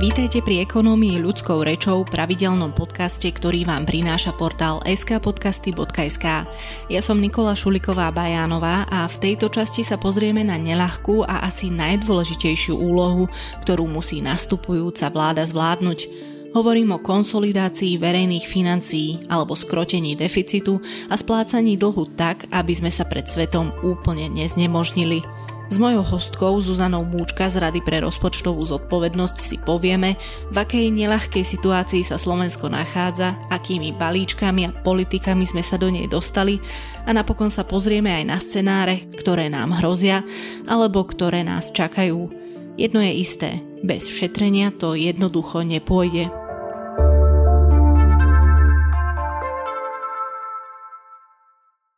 Vítajte pri Ekonómii ľudskou rečou, pravidelnom podcaste, ktorý vám prináša portál skpodcasty.sk. Ja som Nikola Šuliková Bajánová a v tejto časti sa pozrieme na nelahkú a asi najdôležitejšiu úlohu, ktorú musí nastupujúca vláda zvládnuť. Hovorím o konsolidácii verejných financií alebo skrotení deficitu a splácaní dlhu tak, aby sme sa pred svetom úplne neznemožnili. S mojou hostkou Zuzanou Múčka z Rady pre rozpočtovú zodpovednosť si povieme, v akej nelahkej situácii sa Slovensko nachádza, akými balíčkami a politikami sme sa do nej dostali a napokon sa pozrieme aj na scenáre, ktoré nám hrozia alebo ktoré nás čakajú. Jedno je isté, bez šetrenia to jednoducho nepôjde.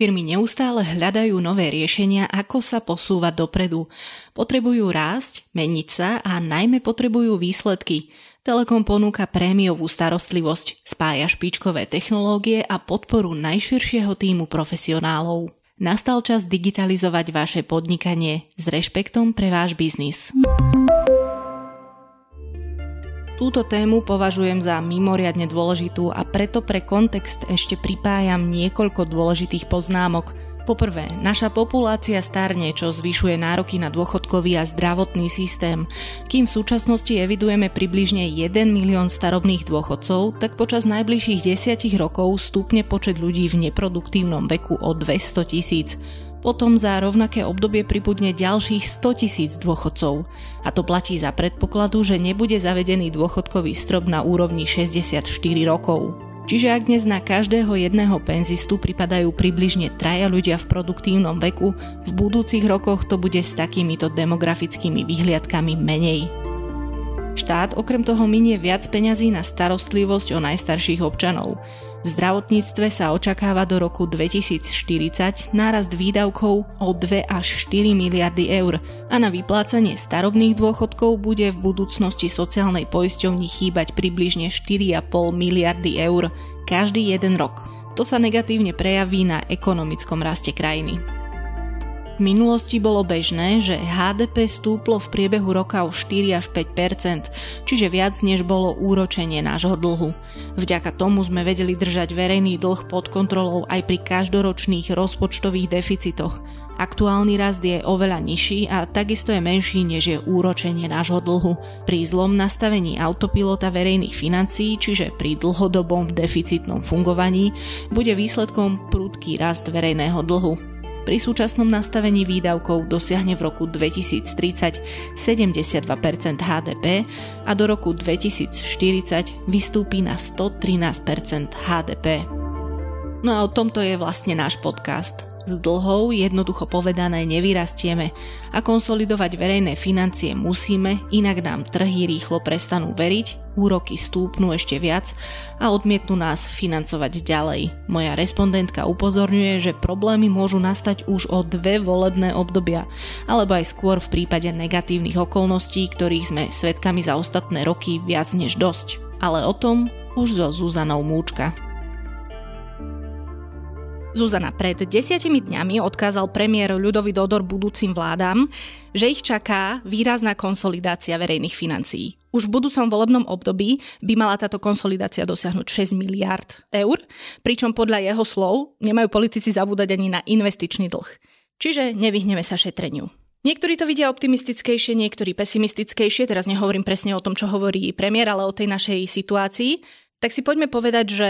Firmy neustále hľadajú nové riešenia, ako sa posúvať dopredu. Potrebujú rásť, meniť sa a najmä potrebujú výsledky. Telekom ponúka prémiovú starostlivosť, spája špičkové technológie a podporu najširšieho týmu profesionálov. Nastal čas digitalizovať vaše podnikanie s rešpektom pre váš biznis. Túto tému považujem za mimoriadne dôležitú a preto pre kontext ešte pripájam niekoľko dôležitých poznámok. Poprvé, naša populácia starne, čo zvyšuje nároky na dôchodkový a zdravotný systém. Kým v súčasnosti evidujeme približne 1 milión starobných dôchodcov, tak počas najbližších desiatich rokov stúpne počet ľudí v neproduktívnom veku o 200 tisíc. Potom za rovnaké obdobie pribudne ďalších 100 tisíc dôchodcov. A to platí za predpokladu, že nebude zavedený dôchodkový strop na úrovni 64 rokov. Čiže ak dnes na každého jedného penzistu pripadajú približne traja ľudia v produktívnom veku, v budúcich rokoch to bude s takýmito demografickými vyhliadkami menej. Štát okrem toho minie viac peňazí na starostlivosť o najstarších občanov. V zdravotníctve sa očakáva do roku 2040 nárast výdavkov o 2 až 4 miliardy eur a na vyplácanie starobných dôchodkov bude v budúcnosti sociálnej poisťovni chýbať približne 4,5 miliardy eur každý jeden rok. To sa negatívne prejaví na ekonomickom raste krajiny. V minulosti bolo bežné, že HDP stúplo v priebehu roka o 4 až 5% čiže viac než bolo úročenie nášho dlhu. Vďaka tomu sme vedeli držať verejný dlh pod kontrolou aj pri každoročných rozpočtových deficitoch. Aktuálny rast je oveľa nižší a takisto je menší než je úročenie nášho dlhu. Pri zlom nastavení autopilota verejných financií, čiže pri dlhodobom deficitnom fungovaní, bude výsledkom prudký rast verejného dlhu. Pri súčasnom nastavení výdavkov dosiahne v roku 2030 72% HDP a do roku 2040 vystúpi na 113% HDP. No a o tomto je vlastne náš podcast – s dlhou, jednoducho povedané, nevyrastieme a konsolidovať verejné financie musíme, inak nám trhy rýchlo prestanú veriť, úroky stúpnú ešte viac a odmietnú nás financovať ďalej. Moja respondentka upozorňuje, že problémy môžu nastať už o dve volebné obdobia, alebo aj skôr v prípade negatívnych okolností, ktorých sme svetkami za ostatné roky viac než dosť. Ale o tom už so Zuzanou Múčka. Zuzana, pred desiatimi dňami odkázal premiér Ľudový Dodor budúcim vládam, že ich čaká výrazná konsolidácia verejných financií. Už v budúcom volebnom období by mala táto konsolidácia dosiahnuť 6 miliard eur, pričom podľa jeho slov nemajú politici zabúdať ani na investičný dlh. Čiže nevyhneme sa šetreniu. Niektorí to vidia optimistickejšie, niektorí pesimistickejšie, teraz nehovorím presne o tom, čo hovorí premiér, ale o tej našej situácii. Tak si poďme povedať, že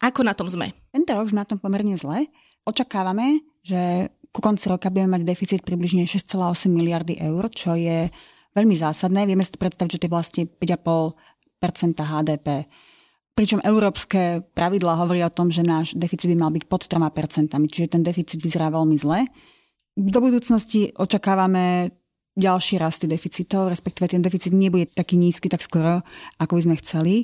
ako na tom sme? Tento rok sme na tom pomerne zle. Očakávame, že ku konci roka budeme mať deficit približne 6,8 miliardy eur, čo je veľmi zásadné. Vieme si predstaviť, že to je vlastne 5,5% HDP. Pričom európske pravidlá hovoria o tom, že náš deficit by mal byť pod 3%, čiže ten deficit vyzerá veľmi zle. Do budúcnosti očakávame ďalší rasty deficitov, respektíve ten deficit nebude taký nízky tak skoro, ako by sme chceli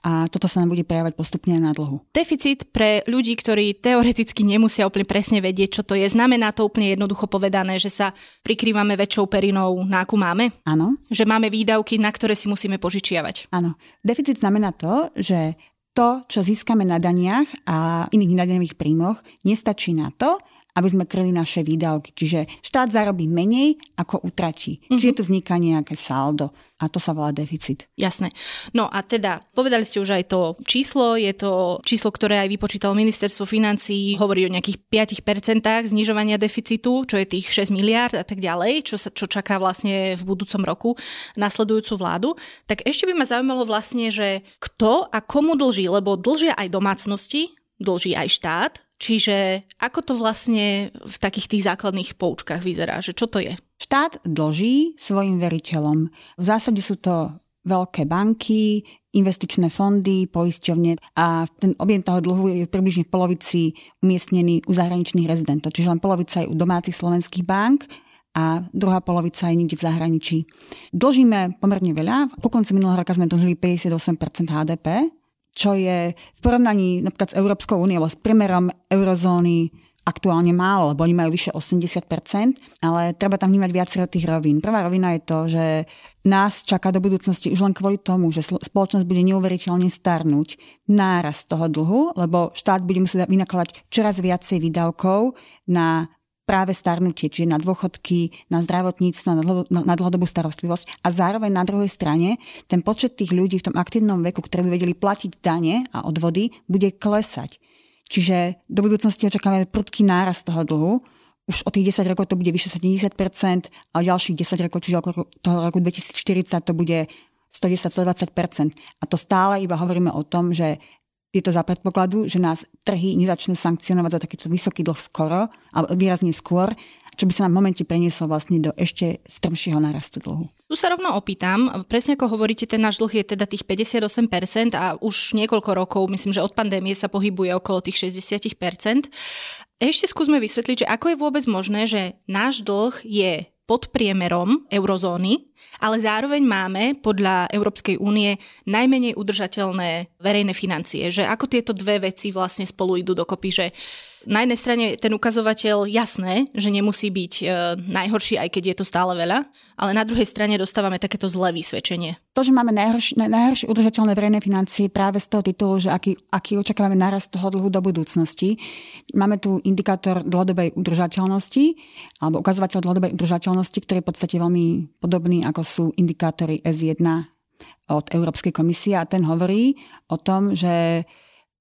a toto sa nám bude prejavať postupne na dlhu. Deficit pre ľudí, ktorí teoreticky nemusia úplne presne vedieť, čo to je, znamená to úplne jednoducho povedané, že sa prikrývame väčšou perinou, na akú máme? Áno. Že máme výdavky, na ktoré si musíme požičiavať? Áno. Deficit znamená to, že to, čo získame na daniach a iných nedaňových príjmoch, nestačí na to, aby sme kryli naše výdavky. Čiže štát zarobí menej, ako utratí. Mm-hmm. Čiže tu vzniká nejaké saldo a to sa volá deficit. Jasné. No a teda, povedali ste už aj to číslo, je to číslo, ktoré aj vypočítalo ministerstvo financí, hovorí o nejakých 5% znižovania deficitu, čo je tých 6 miliard a tak ďalej, čo, sa, čo čaká vlastne v budúcom roku nasledujúcu vládu. Tak ešte by ma zaujímalo vlastne, že kto a komu dlží, lebo dlžia aj domácnosti, dlží aj štát, Čiže ako to vlastne v takých tých základných poučkách vyzerá? Že čo to je? Štát dlží svojim veriteľom. V zásade sú to veľké banky, investičné fondy, poisťovne a ten objem toho dlhu je približne v polovici umiestnený u zahraničných rezidentov. Čiže len polovica je u domácich slovenských bank a druhá polovica je niekde v zahraničí. Dlžíme pomerne veľa. Po konci minulého roka sme dlžili 58% HDP, čo je v porovnaní napríklad s Európskou úniou, s priemerom eurozóny aktuálne málo, lebo oni majú vyše 80%, ale treba tam vnímať viacero tých rovín. Prvá rovina je to, že nás čaká do budúcnosti už len kvôli tomu, že spoločnosť bude neuveriteľne starnúť náraz toho dlhu, lebo štát bude musieť vynakladať čoraz viacej výdavkov na práve starnutie, čiže na dôchodky, na zdravotníctvo, na, dlho, na dlhodobú starostlivosť. A zároveň na druhej strane ten počet tých ľudí v tom aktívnom veku, ktorí by vedeli platiť dane a odvody, bude klesať. Čiže do budúcnosti očakávame prudký náraz toho dlhu. Už o tých 10 rokov to bude vyše 70%, a ďalších 10 rokov, čiže okolo toho roku 2040 to bude 110-120%. A to stále iba hovoríme o tom, že je to za predpokladu, že nás trhy nezačnú sankcionovať za takýto vysoký dlh skoro, alebo výrazne skôr, čo by sa nám v momente prenieslo vlastne do ešte strmšieho narastu dlhu. Tu sa rovno opýtam, presne ako hovoríte, ten náš dlh je teda tých 58% a už niekoľko rokov, myslím, že od pandémie sa pohybuje okolo tých 60%. Ešte skúsme vysvetliť, že ako je vôbec možné, že náš dlh je pod priemerom eurozóny, ale zároveň máme podľa Európskej únie najmenej udržateľné verejné financie. Že ako tieto dve veci vlastne spolu idú dokopy, že na jednej strane ten ukazovateľ jasné, že nemusí byť e, najhorší, aj keď je to stále veľa, ale na druhej strane dostávame takéto zlé vysvedčenie. To, že máme najhoršie, najhoršie udržateľné verejné financie práve z toho titulu, že aký, aký očakávame narast toho dlhu do budúcnosti. Máme tu indikátor dlhodobej udržateľnosti alebo ukazovateľ dlhodobej udržateľnosti, ktorý je v podstate veľmi podobný ako sú indikátory S1 od Európskej komisie a ten hovorí o tom, že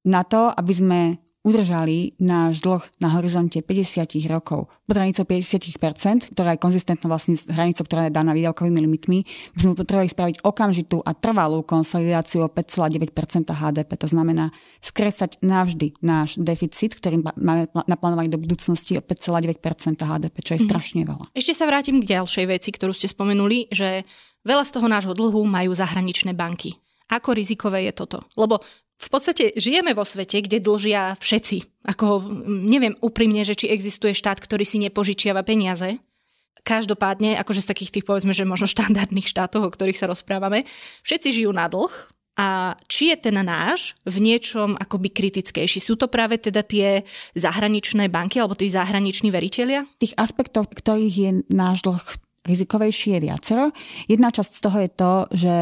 na to, aby sme udržali náš dlh na horizonte 50 rokov pod hranicou 50%, ktorá je konzistentná vlastne s hranicou, ktorá je daná výdavkovými limitmi, by sme potrebovali spraviť okamžitú a trvalú konsolidáciu o 5,9% HDP. To znamená skresať navždy náš deficit, ktorý máme naplánovaný do budúcnosti o 5,9% HDP, čo je mhm. strašne veľa. Ešte sa vrátim k ďalšej veci, ktorú ste spomenuli, že veľa z toho nášho dlhu majú zahraničné banky. Ako rizikové je toto? Lebo v podstate žijeme vo svete, kde dlžia všetci. Ako neviem úprimne, že či existuje štát, ktorý si nepožičiava peniaze. Každopádne, akože z takých tých povedzme, že možno štandardných štátov, o ktorých sa rozprávame, všetci žijú na dlh, a či je ten náš v niečom akoby kritickejší? Sú to práve teda tie zahraničné banky alebo tí zahraniční veriteľia? Tých aspektov, ktorých je náš dlh rizikovejší je viacero. Jedna časť z toho je to, že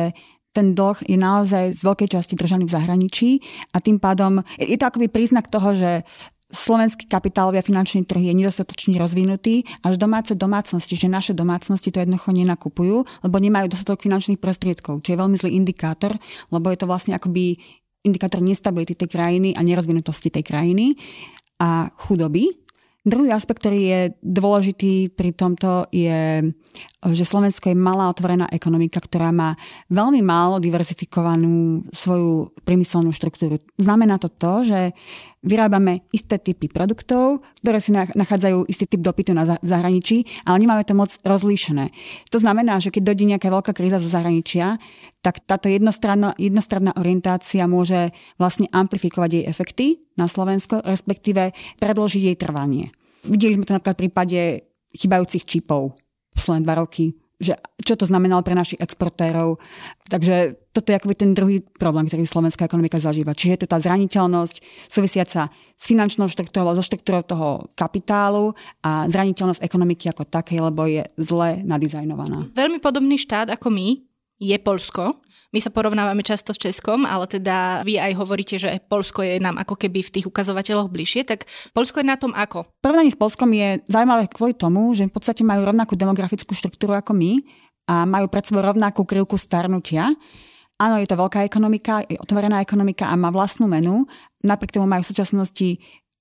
ten dlh je naozaj z veľkej časti držaný v zahraničí a tým pádom je to akoby príznak toho, že slovenský kapitálový a finančný trh je nedostatočne rozvinutý, až domáce domácnosti, že naše domácnosti to jednoducho nenakupujú, lebo nemajú dostatok finančných prostriedkov, čo je veľmi zlý indikátor, lebo je to vlastne akoby indikátor nestability tej krajiny a nerozvinutosti tej krajiny a chudoby. Druhý aspekt, ktorý je dôležitý pri tomto je, že Slovensko je malá otvorená ekonomika, ktorá má veľmi málo diverzifikovanú svoju priemyselnú štruktúru. Znamená to to, že vyrábame isté typy produktov, ktoré si nachádzajú istý typ dopytu na zahraničí, ale nemáme to moc rozlíšené. To znamená, že keď dojde nejaká veľká kríza zo zahraničia, tak táto jednostranná, orientácia môže vlastne amplifikovať jej efekty na Slovensko, respektíve predložiť jej trvanie. Videli sme to napríklad v prípade chybajúcich čipov posledné dva roky že čo to znamenalo pre našich exportérov. Takže toto je akoby ten druhý problém, ktorý slovenská ekonomika zažíva. Čiže je to tá zraniteľnosť súvisiaca s finančnou štruktúrou, so štruktúrou toho kapitálu a zraniteľnosť ekonomiky ako takej, lebo je zle nadizajnovaná. Veľmi podobný štát ako my je Polsko. My sa porovnávame často s Českom, ale teda vy aj hovoríte, že Polsko je nám ako keby v tých ukazovateľoch bližšie, tak Polsko je na tom ako? Porovnaní s Polskom je zaujímavé kvôli tomu, že v podstate majú rovnakú demografickú štruktúru ako my a majú pred sebou rovnakú krivku starnutia. Áno, je to veľká ekonomika, je otvorená ekonomika a má vlastnú menu. Napriek tomu majú v súčasnosti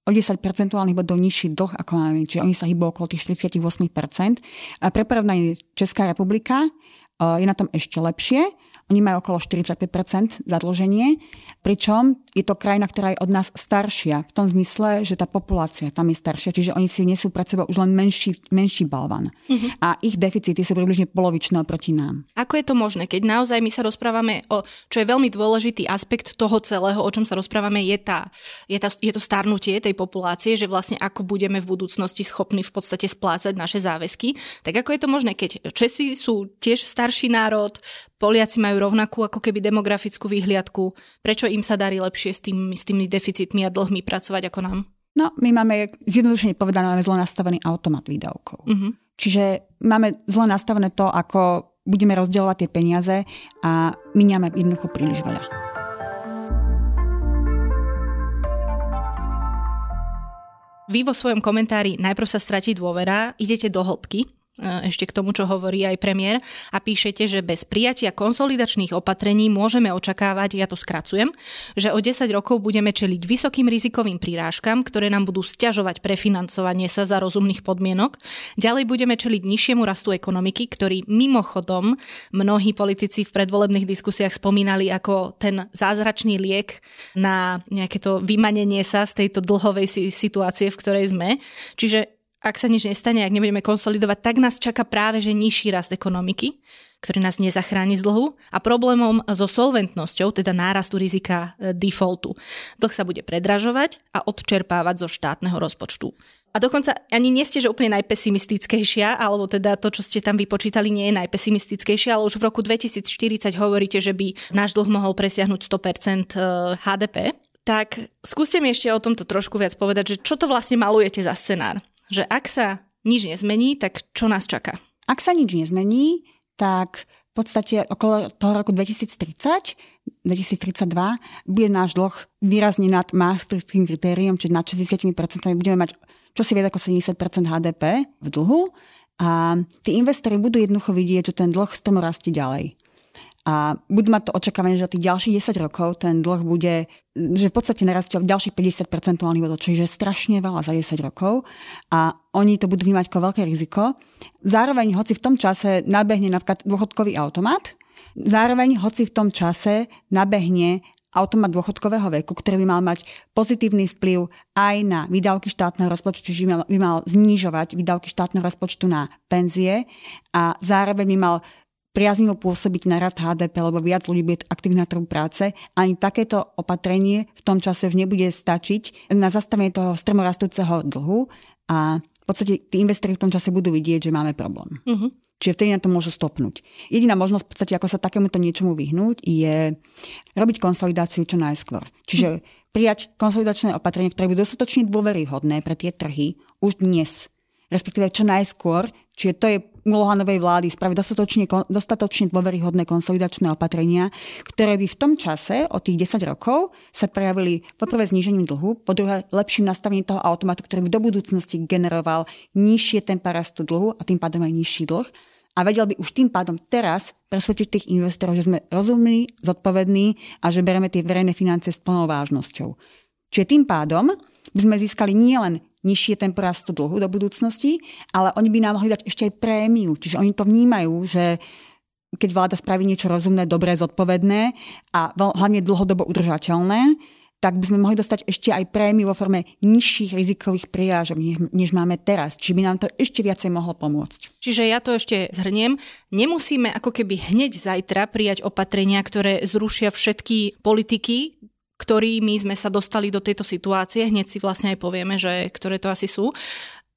o 10 percentuálnych bodov nižší dlh ako máme, čiže oni sa hýbu okolo tých 48 A pre porovnanie Česká republika je na tom ešte lepšie. Oni majú okolo 45% zadlženie, pričom je to krajina, ktorá je od nás staršia, v tom zmysle, že tá populácia tam je staršia, čiže oni si nesú pred sebou už len menší, menší balvan. Uh-huh. A ich deficity sú približne polovičné oproti nám. Ako je to možné, keď naozaj my sa rozprávame o, čo je veľmi dôležitý aspekt toho celého, o čom sa rozprávame, je, tá, je, tá, je to starnutie tej populácie, že vlastne ako budeme v budúcnosti schopní v podstate splácať naše záväzky. Tak ako je to možné, keď Česi sú tiež starší národ, Poliaci majú rovnakú ako keby demografickú výhliadku. Prečo im sa darí lepšie s, tým, s tými deficitmi a dlhmi pracovať ako nám? No, my máme, zjednodušene povedané, máme zle nastavený automat výdavkov. Uh-huh. Čiže máme zle nastavené to, ako budeme rozdielovať tie peniaze a miniame jednoducho príliš veľa. Vy vo svojom komentári najprv sa stratí dôvera, idete do hĺbky ešte k tomu, čo hovorí aj premiér a píšete, že bez prijatia konsolidačných opatrení môžeme očakávať, ja to skracujem, že o 10 rokov budeme čeliť vysokým rizikovým prírážkam, ktoré nám budú stiažovať prefinancovanie sa za rozumných podmienok. Ďalej budeme čeliť nižšiemu rastu ekonomiky, ktorý mimochodom mnohí politici v predvolebných diskusiách spomínali ako ten zázračný liek na nejaké to vymanenie sa z tejto dlhovej situácie, v ktorej sme. Čiže ak sa nič nestane, ak nebudeme konsolidovať, tak nás čaká práve že nižší rast ekonomiky, ktorý nás nezachráni z dlhu a problémom so solventnosťou, teda nárastu rizika e, defaultu. Dlh sa bude predražovať a odčerpávať zo štátneho rozpočtu. A dokonca ani nie ste, že úplne najpesimistickejšia, alebo teda to, čo ste tam vypočítali, nie je najpesimistickejšia, ale už v roku 2040 hovoríte, že by náš dlh mohol presiahnuť 100% HDP. Tak skúste mi ešte o tomto trošku viac povedať, že čo to vlastne malujete za scenár že ak sa nič nezmení, tak čo nás čaká? Ak sa nič nezmení, tak v podstate okolo toho roku 2030, 2032, bude náš dlh výrazne nad maastrichtským kritériom, čiže nad 60%, budeme mať čo si viac ako 70% HDP v dlhu a tí investori budú jednoducho vidieť, že ten dlh stromo rastie ďalej. A budú mať to očakávanie, že tých ďalších 10 rokov ten dlh bude, že v podstate narastie ďalších 50 percentuálnych bodov, čo je strašne veľa za 10 rokov. A oni to budú vnímať ako veľké riziko. Zároveň, hoci v tom čase nabehne napríklad dôchodkový automat, zároveň, hoci v tom čase nabehne automat dôchodkového veku, ktorý by mal mať pozitívny vplyv aj na výdavky štátneho rozpočtu, čiže by mal znižovať výdavky štátneho rozpočtu na penzie a zároveň by mal priaznivo pôsobiť na rast HDP, lebo viac ľudí bude aktívne na trhu práce. Ani takéto opatrenie v tom čase už nebude stačiť na zastavenie toho stromorastúceho dlhu a v podstate tí investori v tom čase budú vidieť, že máme problém. Uh-huh. Čiže vtedy na to môžu stopnúť. Jediná možnosť, v podstate, ako sa takémuto niečomu vyhnúť, je robiť konsolidáciu čo najskôr. Čiže prijať konsolidačné opatrenie, ktoré budú dostatočne dôveryhodné pre tie trhy už dnes respektíve čo najskôr, čiže to je úloha novej vlády spraviť dostatočne, dostatočne dôveryhodné konsolidačné opatrenia, ktoré by v tom čase, o tých 10 rokov, sa prejavili poprvé znížením dlhu, po druhé lepším nastavením toho automatu, ktorý by do budúcnosti generoval nižšie tempa rastu dlhu a tým pádom aj nižší dlh. A vedel by už tým pádom teraz presvedčiť tých investorov, že sme rozumní, zodpovední a že bereme tie verejné financie s plnou vážnosťou. Čiže tým pádom by sme získali nielen nižšie tempo rastu dlhu do budúcnosti, ale oni by nám mohli dať ešte aj prémiu. Čiže oni to vnímajú, že keď vláda spraví niečo rozumné, dobré, zodpovedné a hlavne dlhodobo udržateľné, tak by sme mohli dostať ešte aj prémiu vo forme nižších rizikových prirážok, než, než máme teraz. Čiže by nám to ešte viacej mohlo pomôcť. Čiže ja to ešte zhrniem. Nemusíme ako keby hneď zajtra prijať opatrenia, ktoré zrušia všetky politiky, ktorými sme sa dostali do tejto situácie. Hneď si vlastne aj povieme, že ktoré to asi sú.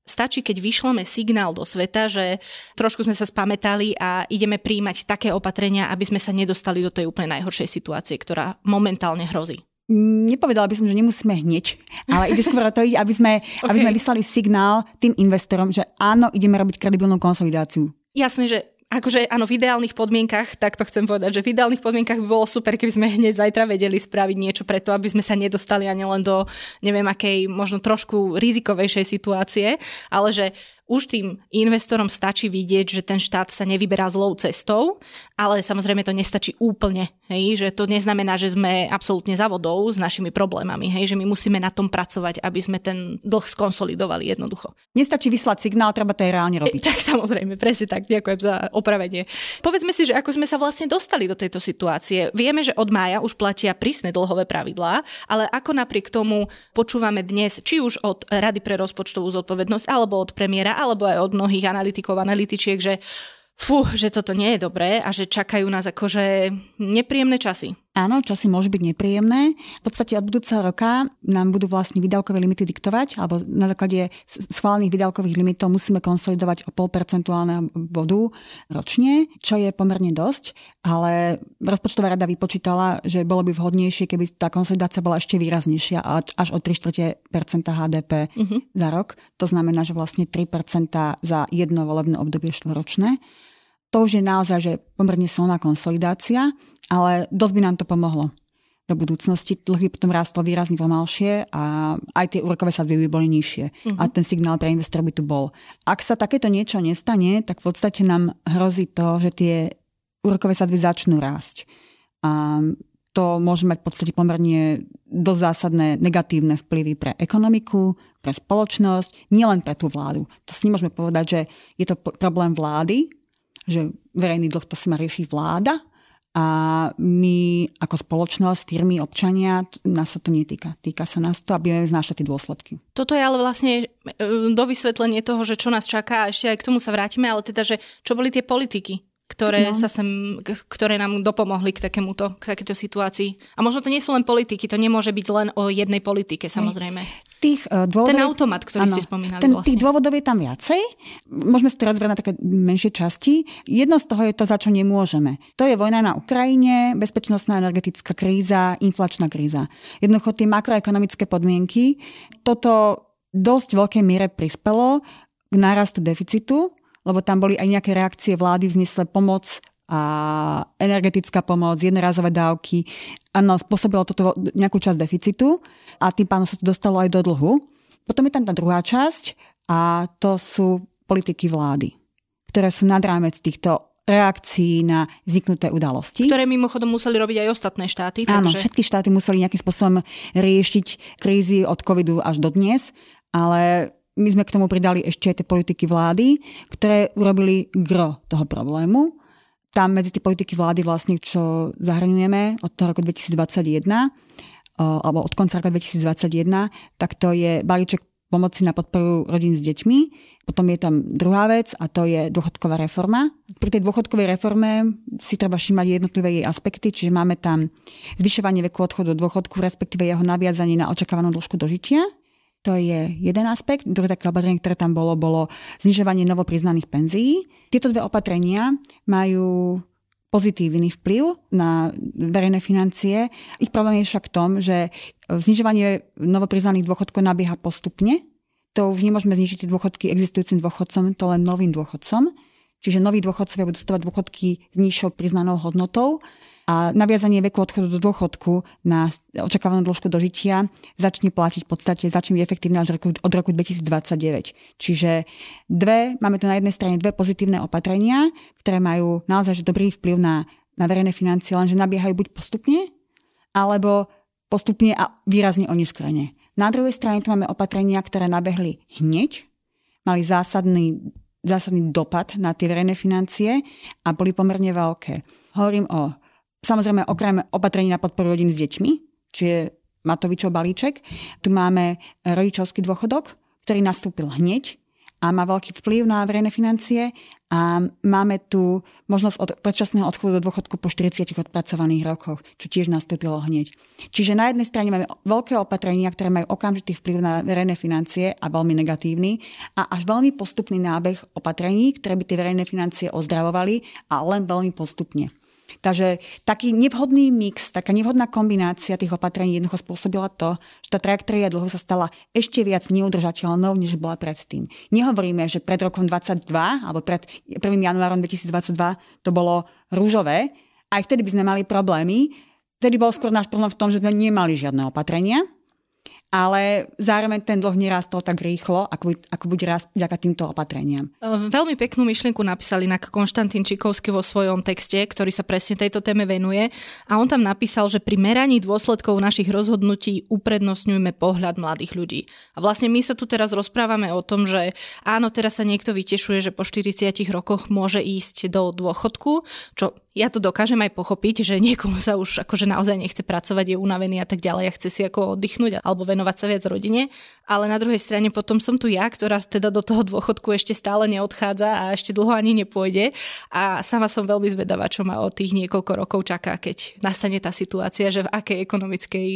Stačí, keď vyšleme signál do sveta, že trošku sme sa spametali a ideme príjmať také opatrenia, aby sme sa nedostali do tej úplne najhoršej situácie, ktorá momentálne hrozí. Nepovedala by som, že nemusíme hneď, ale ide skôr o to, aby sme, okay. aby sme vyslali signál tým investorom, že áno, ideme robiť kredibilnú konsolidáciu. Jasné, že akože áno, v ideálnych podmienkach, tak to chcem povedať, že v ideálnych podmienkach by bolo super, keby sme hneď zajtra vedeli spraviť niečo preto, aby sme sa nedostali ani len do neviem akej možno trošku rizikovejšej situácie, ale že už tým investorom stačí vidieť, že ten štát sa nevyberá zlou cestou, ale samozrejme to nestačí úplne, hej, že to neznamená, že sme absolútne za vodou s našimi problémami, hej, že my musíme na tom pracovať, aby sme ten dlh skonsolidovali jednoducho. Nestačí vyslať signál, treba to aj reálne robiť. E, tak samozrejme, presne tak, ďakujem za opravenie. Povedzme si, že ako sme sa vlastne dostali do tejto situácie. Vieme, že od mája už platia prísne dlhové pravidlá, ale ako napriek tomu počúvame dnes, či už od Rady pre rozpočtovú zodpovednosť alebo od premiéra alebo aj od mnohých analytikov, analytičiek, že fú, že toto nie je dobré a že čakajú nás akože nepríjemné časy. Áno, časy môžu byť nepríjemné. V podstate od budúceho roka nám budú vlastne výdavkové limity diktovať, alebo na základe schválených výdavkových limitov musíme konsolidovať o pol percentuálneho bodu ročne, čo je pomerne dosť, ale rozpočtová rada vypočítala, že bolo by vhodnejšie, keby tá konsolidácia bola ešte výraznejšia, až o 3 HDP uh-huh. za rok. To znamená, že vlastne 3% za jedno volebné obdobie štvoročné. To už je naozaj že pomerne silná konsolidácia, ale dosť by nám to pomohlo do budúcnosti. Dlh by potom rástol výrazne pomalšie a aj tie úrokové sadby by boli nižšie. Uh-huh. A ten signál pre investorov by tu bol. Ak sa takéto niečo nestane, tak v podstate nám hrozí to, že tie úrokové sadby začnú rásť. A to môže mať v podstate pomerne dosť zásadné negatívne vplyvy pre ekonomiku, pre spoločnosť, nielen pre tú vládu. To si nemôžeme povedať, že je to problém vlády, že verejný dlh to si má riešiť vláda a my ako spoločnosť, firmy, občania, nás sa to netýka. Týka sa nás to a budeme znášať tie dôsledky. Toto je ale vlastne e, do vysvetlenie toho, že čo nás čaká, a ešte aj k tomu sa vrátime, ale teda, že čo boli tie politiky, ktoré, no. sa sem, ktoré nám dopomohli k takémuto, k takéto situácii. A možno to nie sú len politiky, to nemôže byť len o jednej politike, samozrejme. Tých uh, dôvodov... Ten automat, ktorý ano, ste spomínali ten, vlastne. Tých dôvodov je tam viacej. Môžeme si to rozvrať na také menšie časti. Jedno z toho je to, za čo nemôžeme. To je vojna na Ukrajine, bezpečnostná energetická kríza, inflačná kríza. Jednoducho tie makroekonomické podmienky. Toto dosť veľkej miere prispelo k nárastu deficitu lebo tam boli aj nejaké reakcie vlády, vznesle pomoc a energetická pomoc, jednorazové dávky. Áno, spôsobilo toto nejakú časť deficitu a tým pádom sa to dostalo aj do dlhu. Potom je tam tá druhá časť a to sú politiky vlády, ktoré sú nad rámec týchto reakcií na vzniknuté udalosti. Ktoré mimochodom museli robiť aj ostatné štáty. Takže... Áno, všetky štáty museli nejakým spôsobom riešiť krízy od covidu až do dnes, ale my sme k tomu pridali ešte aj tie politiky vlády, ktoré urobili gro toho problému. Tam medzi tie politiky vlády vlastne, čo zahrňujeme od toho roku 2021, alebo od konca roka 2021, tak to je balíček pomoci na podporu rodín s deťmi. Potom je tam druhá vec a to je dôchodková reforma. Pri tej dôchodkovej reforme si treba všímať jednotlivé jej aspekty, čiže máme tam zvyšovanie veku odchodu do dôchodku, respektíve jeho naviazanie na očakávanú dĺžku dožitia. To je jeden aspekt. Druhé také opatrenie, ktoré tam bolo, bolo znižovanie novopriznaných penzií. Tieto dve opatrenia majú pozitívny vplyv na verejné financie. Ich problém je však v tom, že znižovanie novopriznaných dôchodkov nabieha postupne. To už nemôžeme znižiť dôchodky existujúcim dôchodcom, to len novým dôchodcom. Čiže noví dôchodcovia budú dostávať dôchodky s nižšou priznanou hodnotou a naviazanie veku odchodu do dôchodku na očakávanú dĺžku dožitia začne platiť v podstate, začne byť efektívne až od roku 2029. Čiže dve, máme tu na jednej strane dve pozitívne opatrenia, ktoré majú naozaj dobrý vplyv na, na verejné financie, lenže nabiehajú buď postupne, alebo postupne a výrazne oneskorene. Na druhej strane tu máme opatrenia, ktoré nabehli hneď, mali zásadný, zásadný dopad na tie verejné financie a boli pomerne veľké. Hovorím o Samozrejme, okrem opatrení na podporu rodín s deťmi, čiže Matovičov balíček, tu máme rodičovský dôchodok, ktorý nastúpil hneď a má veľký vplyv na verejné financie a máme tu možnosť od predčasného odchodu do dôchodku po 40 odpracovaných rokoch, čo tiež nastúpilo hneď. Čiže na jednej strane máme veľké opatrenia, ktoré majú okamžitý vplyv na verejné financie a veľmi negatívny a až veľmi postupný nábeh opatrení, ktoré by tie verejné financie ozdravovali a len veľmi postupne. Takže taký nevhodný mix, taká nevhodná kombinácia tých opatrení jednoducho spôsobila to, že tá trajektória dlhu sa stala ešte viac neudržateľnou, než bola predtým. Nehovoríme, že pred rokom 22 alebo pred 1. januárom 2022 to bolo rúžové, aj vtedy by sme mali problémy. Vtedy bol skôr náš problém v tom, že sme nemali žiadne opatrenia, ale zároveň ten dlh nerastol tak rýchlo, ako, ako bude rast vďaka týmto opatreniam. Veľmi peknú myšlienku napísal inak Konštantín Čikovský vo svojom texte, ktorý sa presne tejto téme venuje. A on tam napísal, že pri meraní dôsledkov našich rozhodnutí uprednostňujeme pohľad mladých ľudí. A vlastne my sa tu teraz rozprávame o tom, že áno, teraz sa niekto vytešuje, že po 40 rokoch môže ísť do dôchodku, čo ja to dokážem aj pochopiť, že niekomu sa už akože naozaj nechce pracovať, je unavený a tak ďalej a chce si ako oddychnúť alebo venovať sa viac rodine. Ale na druhej strane potom som tu ja, ktorá teda do toho dôchodku ešte stále neodchádza a ešte dlho ani nepôjde. A sama som veľmi zvedavá, čo ma od tých niekoľko rokov čaká, keď nastane tá situácia, že v akej ekonomickej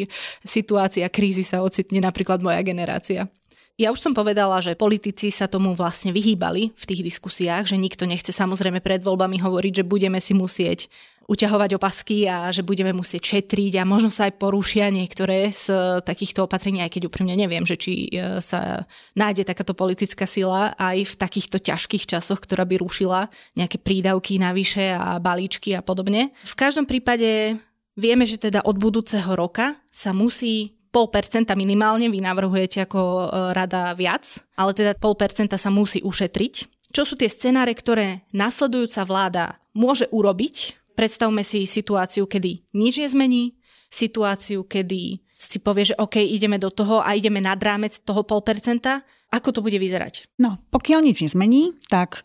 situácii a krízi sa ocitne napríklad moja generácia. Ja už som povedala, že politici sa tomu vlastne vyhýbali v tých diskusiách, že nikto nechce samozrejme pred voľbami hovoriť, že budeme si musieť uťahovať opasky a že budeme musieť šetriť a možno sa aj porušia niektoré z takýchto opatrení, aj keď úprimne neviem, že či e, sa nájde takáto politická sila aj v takýchto ťažkých časoch, ktorá by rušila nejaké prídavky navyše a balíčky a podobne. V každom prípade vieme, že teda od budúceho roka sa musí pol percenta minimálne, vy navrhujete ako e, rada viac, ale teda pol percenta sa musí ušetriť. Čo sú tie scenáre, ktoré nasledujúca vláda môže urobiť? Predstavme si situáciu, kedy nič nezmení, situáciu, kedy si povie, že OK, ideme do toho a ideme nad rámec toho pol ako to bude vyzerať? No, pokiaľ nič nezmení, tak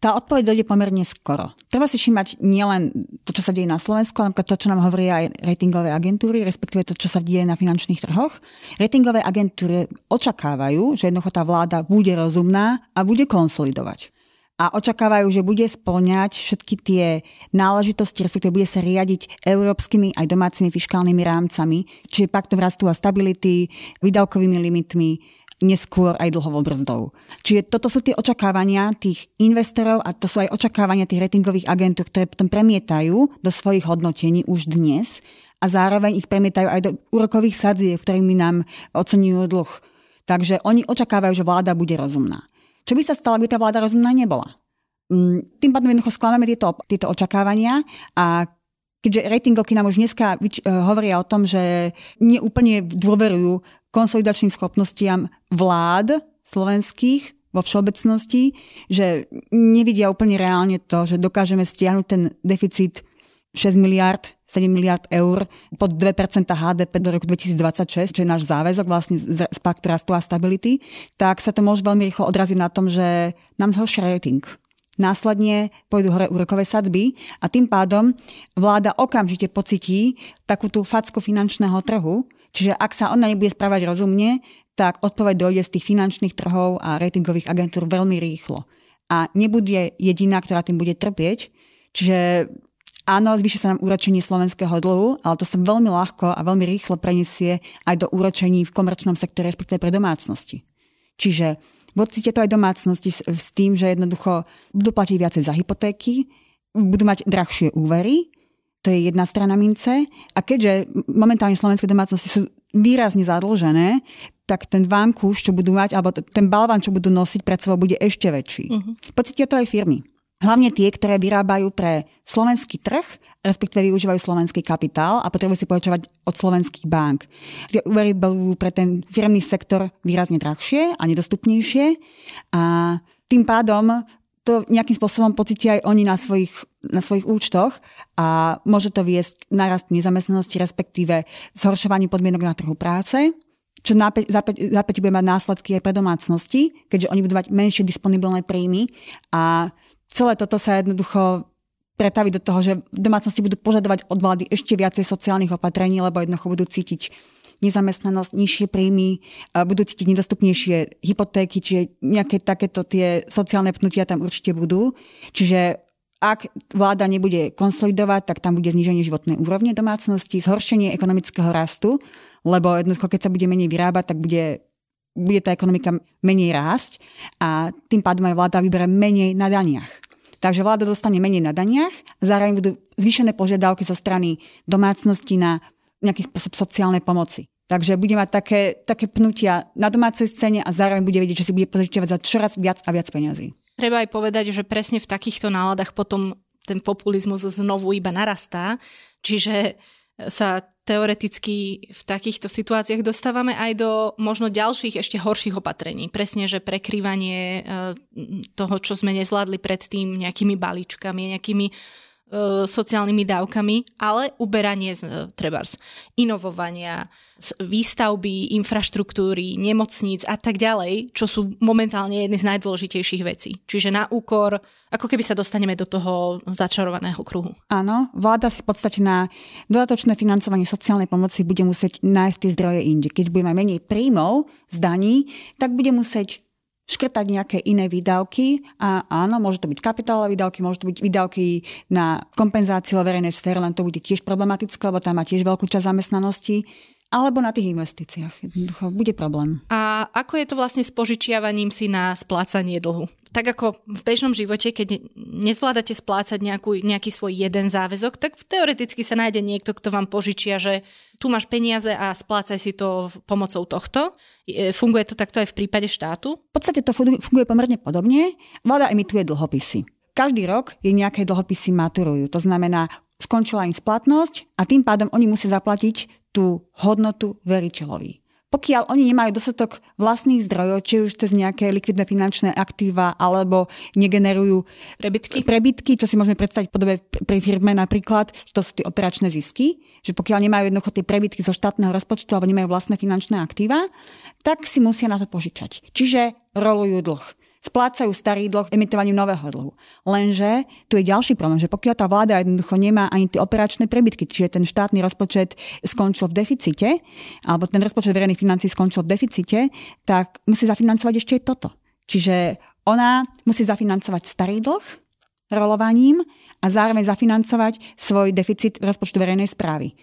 tá odpoveď dojde pomerne skoro. Treba si všimať nielen to, čo sa deje na Slovensku, ale to, čo nám hovoria aj ratingové agentúry, respektíve to, čo sa deje na finančných trhoch. Ratingové agentúry očakávajú, že jednoducho tá vláda bude rozumná a bude konsolidovať a očakávajú, že bude splňať všetky tie náležitosti, respektíve bude sa riadiť európskymi aj domácimi fiskálnymi rámcami, čiže paktom rastu a stability, výdavkovými limitmi, neskôr aj dlhovou brzdou. Čiže toto sú tie očakávania tých investorov a to sú aj očakávania tých ratingových agentúr, ktoré potom premietajú do svojich hodnotení už dnes a zároveň ich premietajú aj do úrokových sadzieb, ktorými nám oceňujú dlh. Takže oni očakávajú, že vláda bude rozumná. Čo by sa stalo, ak by tá vláda rozumná nebola? Mm, tým pádom jednoducho sklameme tieto, tieto očakávania a keďže ratingovky nám už dneska hovoria o tom, že neúplne dôverujú konsolidačným schopnostiam vlád slovenských vo všeobecnosti, že nevidia úplne reálne to, že dokážeme stiahnuť ten deficit 6 miliard 7 miliard eur pod 2% HDP do roku 2026, čo je náš záväzok vlastne z, z paktu rastu a stability, tak sa to môže veľmi rýchlo odraziť na tom, že nám zhoršia rating. Následne pôjdu hore úrokové sadby a tým pádom vláda okamžite pocití takú tú facku finančného trhu, Čiže ak sa ona nebude správať rozumne, tak odpoveď dojde z tých finančných trhov a ratingových agentúr veľmi rýchlo. A nebude jediná, ktorá tým bude trpieť. Čiže áno, zvýši sa nám úročenie slovenského dlhu, ale to sa veľmi ľahko a veľmi rýchlo preniesie aj do úročení v komerčnom sektore, respektíve pre domácnosti. Čiže pocíte to aj domácnosti s, s tým, že jednoducho budú platiť viacej za hypotéky, budú mať drahšie úvery to je jedna strana mince. A keďže momentálne slovenské domácnosti sú výrazne zadlžené, tak ten vankúš, čo budú mať, alebo ten balvan, čo budú nosiť pred sebou, bude ešte väčší. Uh-huh. Pocítia to aj firmy. Hlavne tie, ktoré vyrábajú pre slovenský trh, respektíve využívajú slovenský kapitál a potrebujú si požičovať od slovenských bank. Tie úvery budú pre ten firmný sektor výrazne drahšie a nedostupnejšie a tým pádom to nejakým spôsobom pocítia aj oni na svojich, na svojich účtoch a môže to viesť k narastu nezamestnanosti, respektíve zhoršovaniu podmienok na trhu práce, čo zápäť bude mať následky aj pre domácnosti, keďže oni budú mať menšie disponibilné príjmy a celé toto sa jednoducho pretaví do toho, že domácnosti budú požadovať od vlády ešte viacej sociálnych opatrení, lebo jednoducho budú cítiť nezamestnanosť, nižšie príjmy, budú cítiť nedostupnejšie hypotéky, čiže nejaké takéto tie sociálne pnutia tam určite budú. Čiže ak vláda nebude konsolidovať, tak tam bude zníženie životnej úrovne domácnosti, zhoršenie ekonomického rastu, lebo jednoducho, keď sa bude menej vyrábať, tak bude, bude tá ekonomika menej rásť a tým pádom aj vláda vybere menej na daniach. Takže vláda dostane menej na daniach, zároveň budú zvýšené požiadavky zo strany domácnosti na nejaký spôsob sociálnej pomoci. Takže bude mať také, také pnutia na domácej scéne a zároveň bude vedieť, že si bude požičiavať za čoraz viac a viac peňazí. Treba aj povedať, že presne v takýchto náladách potom ten populizmus znovu iba narastá, čiže sa teoreticky v takýchto situáciách dostávame aj do možno ďalších ešte horších opatrení. Presne, že prekrývanie e, toho, čo sme nezvládli predtým nejakými balíčkami, nejakými sociálnymi dávkami, ale uberanie z e, trebárs inovovania, výstavby, infraštruktúry, nemocníc a tak ďalej, čo sú momentálne jedny z najdôležitejších vecí. Čiže na úkor, ako keby sa dostaneme do toho začarovaného kruhu. Áno, vláda si v podstate na dodatočné financovanie sociálnej pomoci bude musieť nájsť tie zdroje inde. Keď bude mať menej príjmov z daní, tak bude musieť škrtať nejaké iné výdavky a áno, môže to byť kapitálové výdavky, môže to byť výdavky na kompenzáciu verejnej sféry, len to bude tiež problematické, lebo tam má tiež veľkú časť zamestnanosti alebo na tých investíciách. Jednoducho bude problém. A ako je to vlastne s požičiavaním si na splácanie dlhu? Tak ako v bežnom živote, keď nezvládate splácať nejakú, nejaký svoj jeden záväzok, tak teoreticky sa nájde niekto, kto vám požičia, že tu máš peniaze a splácaj si to pomocou tohto. Funguje to takto aj v prípade štátu? V podstate to funguje pomerne podobne. Vláda emituje dlhopisy. Každý rok je nejaké dlhopisy maturujú. To znamená, skončila im splatnosť a tým pádom oni musia zaplatiť tú hodnotu veriteľovi pokiaľ oni nemajú dostatok vlastných zdrojov, či už cez nejaké likvidné finančné aktíva, alebo negenerujú prebytky, prebytky čo si môžeme predstaviť v podobe pri firme napríklad, to sú tie operačné zisky, že pokiaľ nemajú jednoducho tie prebytky zo štátneho rozpočtu alebo nemajú vlastné finančné aktíva, tak si musia na to požičať. Čiže rolujú dlh splácajú starý dlh emitovaním nového dlhu. Lenže tu je ďalší problém, že pokiaľ tá vláda jednoducho nemá ani tie operačné prebytky, čiže ten štátny rozpočet skončil v deficite, alebo ten rozpočet verejných financí skončil v deficite, tak musí zafinancovať ešte aj toto. Čiže ona musí zafinancovať starý dlh rolovaním a zároveň zafinancovať svoj deficit rozpočtu verejnej správy.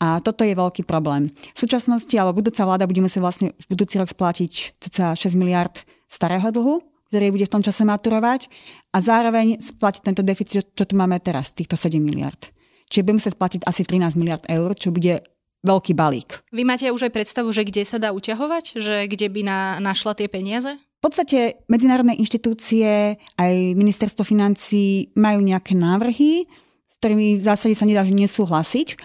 A toto je veľký problém. V súčasnosti alebo budúca vláda bude musieť vlastne v budúci rok splatiť cca 6 miliard starého dlhu ktorý bude v tom čase maturovať a zároveň splatiť tento deficit, čo tu máme teraz, týchto 7 miliard. Čiže budeme musieť splatiť asi 13 miliard eur, čo bude veľký balík. Vy máte už aj predstavu, že kde sa dá uťahovať? Že kde by na, našla tie peniaze? V podstate medzinárodné inštitúcie, aj ministerstvo financí majú nejaké návrhy, s ktorými v zásade sa nedá nesúhlasiť.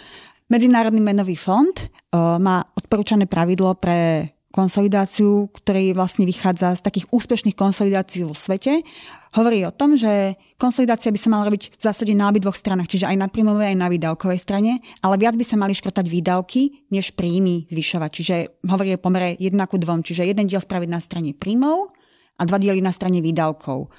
Medzinárodný menový fond uh, má odporúčané pravidlo pre konsolidáciu, ktorý vlastne vychádza z takých úspešných konsolidácií vo svete. Hovorí o tom, že konsolidácia by sa mala robiť v zásade na obidvoch stranách, čiže aj na príjmovej, aj na výdavkovej strane, ale viac by sa mali škrtať výdavky, než príjmy zvyšovať. Čiže hovorí o pomere 1 ku 2, čiže jeden diel spraviť na strane príjmov a dva diely na strane výdavkov.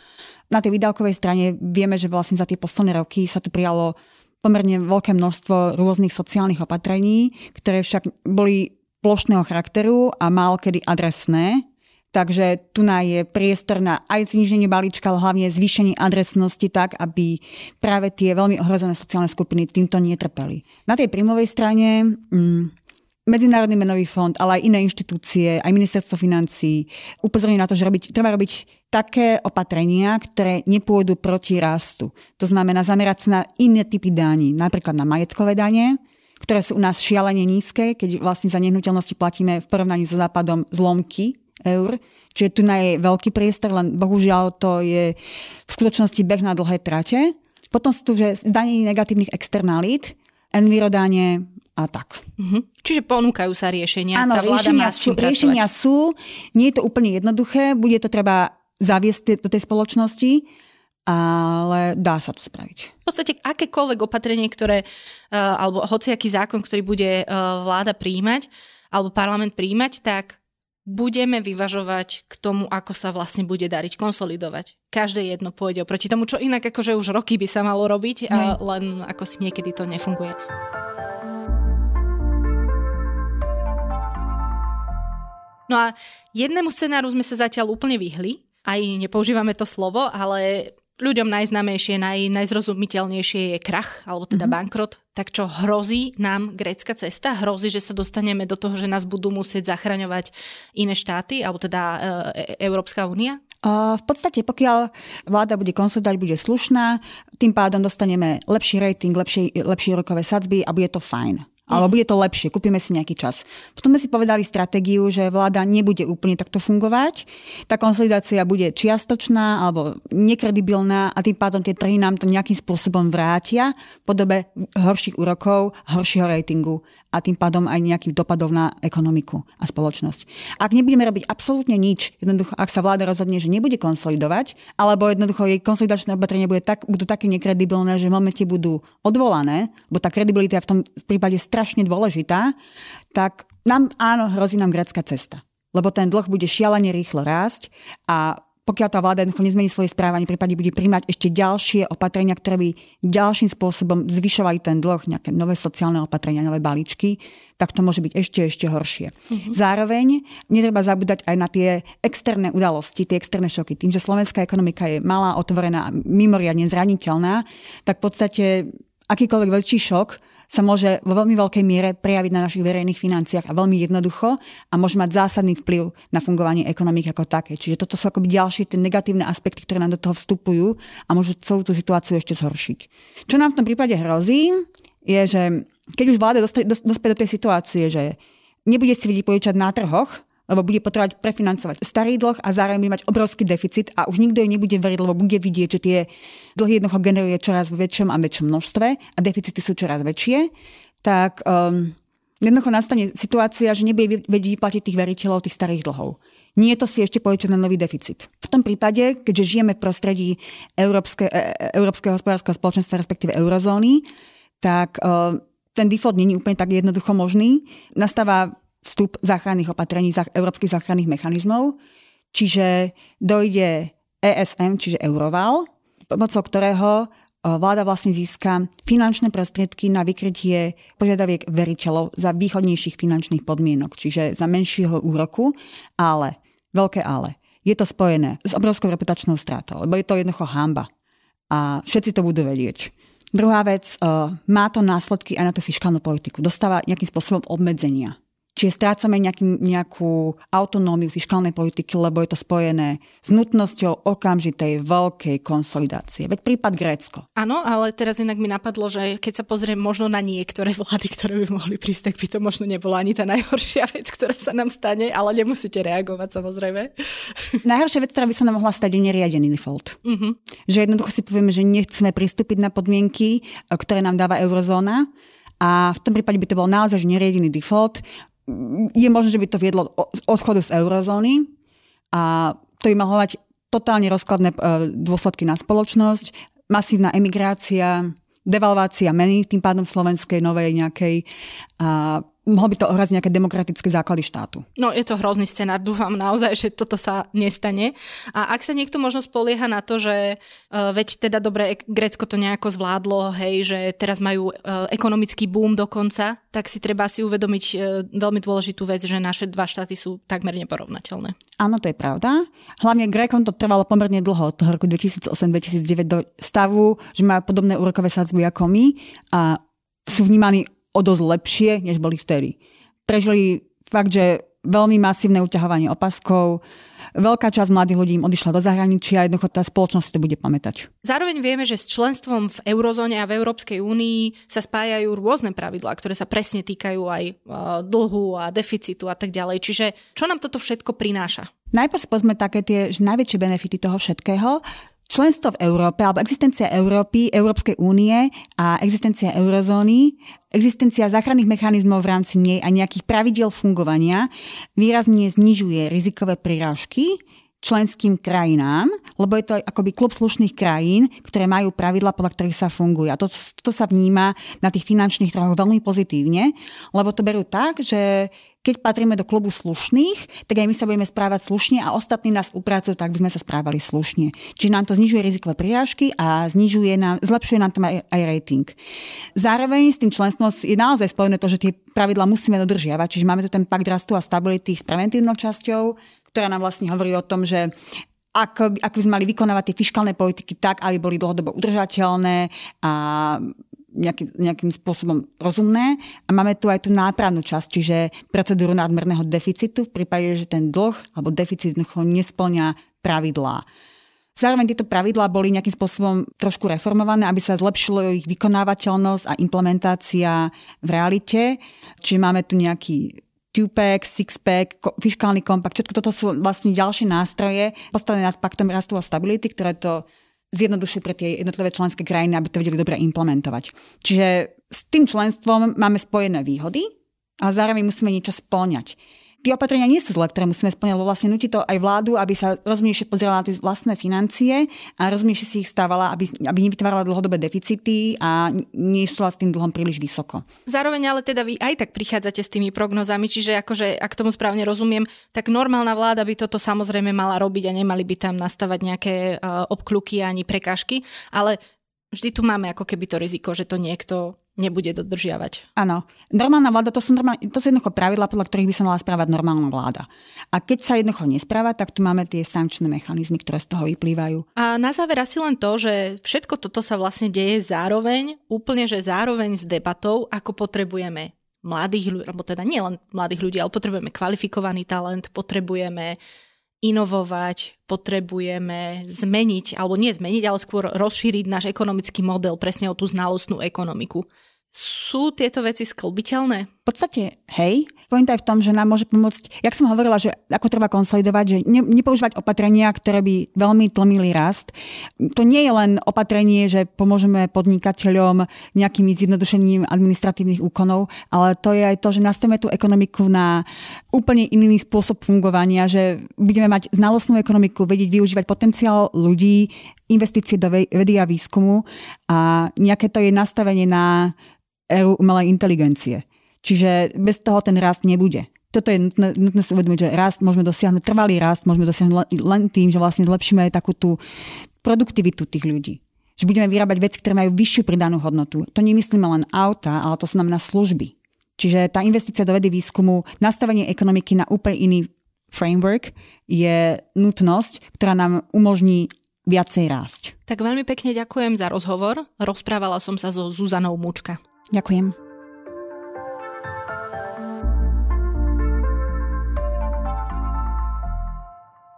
Na tej výdavkovej strane vieme, že vlastne za tie posledné roky sa tu prijalo pomerne veľké množstvo rôznych sociálnych opatrení, ktoré však boli plošného charakteru a mal kedy adresné. Takže tu je priestor na aj zníženie balíčka, ale hlavne zvýšenie adresnosti tak, aby práve tie veľmi ohrozené sociálne skupiny týmto netrpeli. Na tej príjmovej strane mm, Medzinárodný menový fond, ale aj iné inštitúcie, aj ministerstvo financí upozorní na to, že robiť, treba robiť také opatrenia, ktoré nepôjdu proti rastu. To znamená zamerať sa na iné typy daní, napríklad na majetkové dane, ktoré sú u nás šialene nízke, keď vlastne za nehnuteľnosti platíme v porovnaní so západom zlomky eur. Čiže tu je veľký priestor, len bohužiaľ to je v skutočnosti beh na dlhé trate. Potom sú tu že zdanenie negatívnych externalít, envirodanie a tak. Mm-hmm. Čiže ponúkajú sa riešenia. Áno, riešenia, sú, riešenia sú. Nie je to úplne jednoduché, bude to treba zaviesť do tej spoločnosti, ale dá sa to spraviť. V podstate akékoľvek opatrenie, ktoré, eh, alebo hociaký zákon, ktorý bude eh, vláda príjmať, alebo parlament príjmať, tak budeme vyvažovať k tomu, ako sa vlastne bude dariť konsolidovať. Každé jedno pôjde oproti tomu, čo inak akože už roky by sa malo robiť, a len ako si niekedy to nefunguje. No a jednému scenáru sme sa zatiaľ úplne vyhli, aj nepoužívame to slovo, ale ľuďom najznámejšie, naj, najzrozumiteľnejšie je krach, alebo teda mm-hmm. bankrot. Tak čo hrozí nám grécka cesta? Hrozí, že sa dostaneme do toho, že nás budú musieť zachraňovať iné štáty, alebo teda e, e, Európska únia? V podstate, pokiaľ vláda bude konsolidovať, bude slušná, tým pádom dostaneme lepší rating, lepšie, lepšie rokové sadzby a bude to fajn. Alebo bude to lepšie, kúpime si nejaký čas. Potom sme si povedali stratégiu, že vláda nebude úplne takto fungovať. Tá konsolidácia bude čiastočná alebo nekredibilná a tým pádom tie trhy nám to nejakým spôsobom vrátia v podobe horších úrokov, horšieho ratingu a tým pádom aj nejakých dopadov na ekonomiku a spoločnosť. Ak nebudeme robiť absolútne nič, jednoducho ak sa vláda rozhodne, že nebude konsolidovať, alebo jednoducho jej konsolidačné opatrenia bude tak, budú také nekredibilné, že v momente budú odvolané, bo tá kredibilita je v tom prípade strašne dôležitá, tak nám áno, hrozí nám grecká cesta lebo ten dlh bude šialene rýchlo rásť a pokiaľ tá vláda jednoducho nezmení svoje správanie, prípadne bude príjmať ešte ďalšie opatrenia, ktoré by ďalším spôsobom zvyšovali ten dlh, nejaké nové sociálne opatrenia, nové balíčky, tak to môže byť ešte, ešte horšie. Mm-hmm. Zároveň netreba zabúdať aj na tie externé udalosti, tie externé šoky. Tým, že slovenská ekonomika je malá, otvorená, mimoriadne zraniteľná, tak v podstate akýkoľvek väčší šok sa môže vo veľmi veľkej miere prejaviť na našich verejných financiách a veľmi jednoducho a môže mať zásadný vplyv na fungovanie ekonomiky ako také. Čiže toto sú akoby ďalšie tie negatívne aspekty, ktoré nám do toho vstupujú a môžu celú tú situáciu ešte zhoršiť. Čo nám v tom prípade hrozí, je, že keď už vláda dospie do tej situácie, že nebude si požičať na trhoch, lebo bude potrebovať prefinancovať starý dlh a zároveň bude mať obrovský deficit a už nikto jej nebude veriť, lebo bude vidieť, že tie dlhy jednoducho generuje čoraz v väčšom a väčšom množstve a deficity sú čoraz väčšie, tak um, jednoducho nastane situácia, že nebude vedieť vyplatiť tých veriteľov tých starých dlhov. Nie je to si ešte požičať na nový deficit. V tom prípade, keďže žijeme v prostredí Európske, e, e, Európskeho hospodárskeho spoločenstva, respektíve eurozóny, tak uh, ten default není úplne tak jednoducho možný. Nastáva vstup záchranných opatrení, európskych záchranných mechanizmov. Čiže dojde ESM, čiže Euroval, pomocou ktorého vláda vlastne získa finančné prostriedky na vykrytie požiadaviek veriteľov za východnejších finančných podmienok, čiže za menšieho úroku, ale, veľké ale, je to spojené s obrovskou reputačnou stratou, lebo je to jednoducho hamba. A všetci to budú vedieť. Druhá vec, má to následky aj na tú fiskálnu politiku. Dostáva nejakým spôsobom obmedzenia. Čiže strácame nejaký, nejakú autonómiu fiskálnej politiky, lebo je to spojené s nutnosťou okamžitej veľkej konsolidácie. Veď prípad Grécko. Áno, ale teraz inak mi napadlo, že keď sa pozriem možno na niektoré vlády, ktoré by mohli prísť, tak by to možno nebola ani tá najhoršia vec, ktorá sa nám stane, ale nemusíte reagovať samozrejme. Najhoršia vec, ktorá by sa nám mohla stať, je neriadený default. Uh-huh. Že jednoducho si povieme, že nechceme pristúpiť na podmienky, ktoré nám dáva eurozóna, a v tom prípade by to bol naozaj neriadený default je možné, že by to viedlo odchodu z eurozóny a to by mohlo mať totálne rozkladné e, dôsledky na spoločnosť, masívna emigrácia, devalvácia meny, tým pádom slovenskej novej nejakej a mohlo by to ohraziť nejaké demokratické základy štátu. No je to hrozný scenár, dúfam naozaj, že toto sa nestane. A ak sa niekto možno spolieha na to, že uh, veď teda dobre, Grécko to nejako zvládlo, hej, že teraz majú uh, ekonomický boom dokonca, tak si treba si uvedomiť uh, veľmi dôležitú vec, že naše dva štáty sú takmer neporovnateľné. Áno, to je pravda. Hlavne Grékom to trvalo pomerne dlho, od toho roku 2008-2009 do stavu, že majú podobné úrokové sadzby ako my a sú vnímaní o dosť lepšie, než boli vtedy. Prežili fakt, že veľmi masívne uťahovanie opaskov, veľká časť mladých ľudí im odišla do zahraničia a jednoducho tá spoločnosť to bude pamätať. Zároveň vieme, že s členstvom v eurozóne a v Európskej únii sa spájajú rôzne pravidlá, ktoré sa presne týkajú aj dlhu a deficitu a tak ďalej. Čiže čo nám toto všetko prináša? Najprv pozme také tie najväčšie benefity toho všetkého. Členstvo v Európe, alebo existencia Európy, Európskej únie a existencia eurozóny, existencia záchranných mechanizmov v rámci nej a nejakých pravidiel fungovania výrazne znižuje rizikové prirážky členským krajinám, lebo je to akoby klub slušných krajín, ktoré majú pravidla, podľa ktorých sa funguje. A to, to sa vníma na tých finančných trhoch veľmi pozitívne, lebo to berú tak, že keď patríme do klubu slušných, tak aj my sa budeme správať slušne a ostatní nás upracujú, tak by sme sa správali slušne. Čiže nám to znižuje rizikové prirážky a znižuje nám, zlepšuje nám tam aj, aj rating. Zároveň s tým členstvom je naozaj spojené to, že tie pravidla musíme dodržiavať, čiže máme tu ten pakt rastu a stability s preventívnou časťou, ktorá nám vlastne hovorí o tom, že ak, ak by sme mali vykonávať tie fiskálne politiky tak, aby boli dlhodobo udržateľné a nejaký, nejakým spôsobom rozumné. A máme tu aj tú nápravnú časť, čiže procedúru nadmerného deficitu v prípade, že ten dlh alebo deficit nesplňa pravidlá. Zároveň tieto pravidlá boli nejakým spôsobom trošku reformované, aby sa zlepšilo ich vykonávateľnosť a implementácia v realite. Čiže máme tu nejaký two-pack, six-pack, fiskálny kompakt, všetko toto sú vlastne ďalšie nástroje postavené nad paktom rastu a stability, ktoré to zjednodušujú pre tie jednotlivé členské krajiny, aby to vedeli dobre implementovať. Čiže s tým členstvom máme spojené výhody a zároveň musíme niečo spĺňať tie opatrenia nie sú zlé, ktoré musíme splňať, vlastne nutí to aj vládu, aby sa rozumnejšie pozerala na tie vlastné financie a rozumnejšie si ich stávala, aby, aby nevytvárala dlhodobé deficity a nešla s tým dlhom príliš vysoko. Zároveň ale teda vy aj tak prichádzate s tými prognozami, čiže akože, ak tomu správne rozumiem, tak normálna vláda by toto samozrejme mala robiť a nemali by tam nastavať nejaké uh, obkluky ani prekážky, ale vždy tu máme ako keby to riziko, že to niekto nebude dodržiavať. Áno. Normálna vláda, to sú, normál, to sú jednoducho pravidla, podľa ktorých by sa mala správať normálna vláda. A keď sa jednoducho nespráva, tak tu máme tie sankčné mechanizmy, ktoré z toho vyplývajú. A na záver asi len to, že všetko toto sa vlastne deje zároveň, úplne že zároveň s debatou, ako potrebujeme mladých ľudí, alebo teda nie len mladých ľudí, ale potrebujeme kvalifikovaný talent, potrebujeme inovovať, potrebujeme zmeniť, alebo nie zmeniť, ale skôr rozšíriť náš ekonomický model presne o tú znalostnú ekonomiku. Sú tieto veci sklbiteľné? V podstate, hej. Pointa je v tom, že nám môže pomôcť, jak som hovorila, že ako treba konsolidovať, že ne, nepoužívať opatrenia, ktoré by veľmi tlmili rast. To nie je len opatrenie, že pomôžeme podnikateľom nejakým zjednodušením administratívnych úkonov, ale to je aj to, že nastavíme tú ekonomiku na úplne iný spôsob fungovania, že budeme mať znalostnú ekonomiku, vedieť využívať potenciál ľudí, investície do vedy a výskumu a nejaké to je nastavenie na éru umelej inteligencie. Čiže bez toho ten rast nebude. Toto je nutné, nutné si uvedomiť, že rast môžeme dosiahnuť, trvalý rast môžeme dosiahnuť len tým, že vlastne zlepšíme aj takú tú produktivitu tých ľudí. Že budeme vyrábať veci, ktoré majú vyššiu pridanú hodnotu. To nemyslíme len auta, ale to znamená služby. Čiže tá investícia do vedy výskumu, nastavenie ekonomiky na úplne iný framework je nutnosť, ktorá nám umožní viacej rásť. Tak veľmi pekne ďakujem za rozhovor. Rozprávala som sa so Zuzanou Mučka. Ďakujem.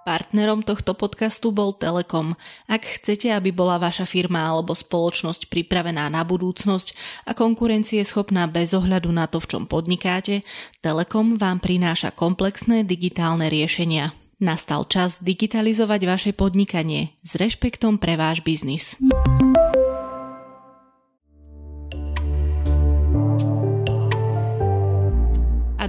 Partnerom tohto podcastu bol Telekom. Ak chcete, aby bola vaša firma alebo spoločnosť pripravená na budúcnosť a konkurencie schopná bez ohľadu na to, v čom podnikáte, Telekom vám prináša komplexné digitálne riešenia. Nastal čas digitalizovať vaše podnikanie s rešpektom pre váš biznis.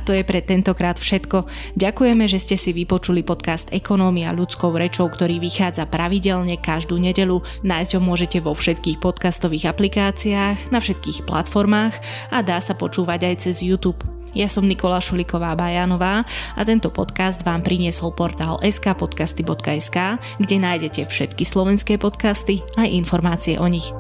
To je pre tentokrát všetko. Ďakujeme, že ste si vypočuli podcast Ekonómia ľudskou rečou, ktorý vychádza pravidelne každú nedelu. Nájsť ho môžete vo všetkých podcastových aplikáciách, na všetkých platformách a dá sa počúvať aj cez YouTube. Ja som Nikola Šuliková Bajanová a tento podcast vám priniesol portál skpodcasty.sk, kde nájdete všetky slovenské podcasty a informácie o nich.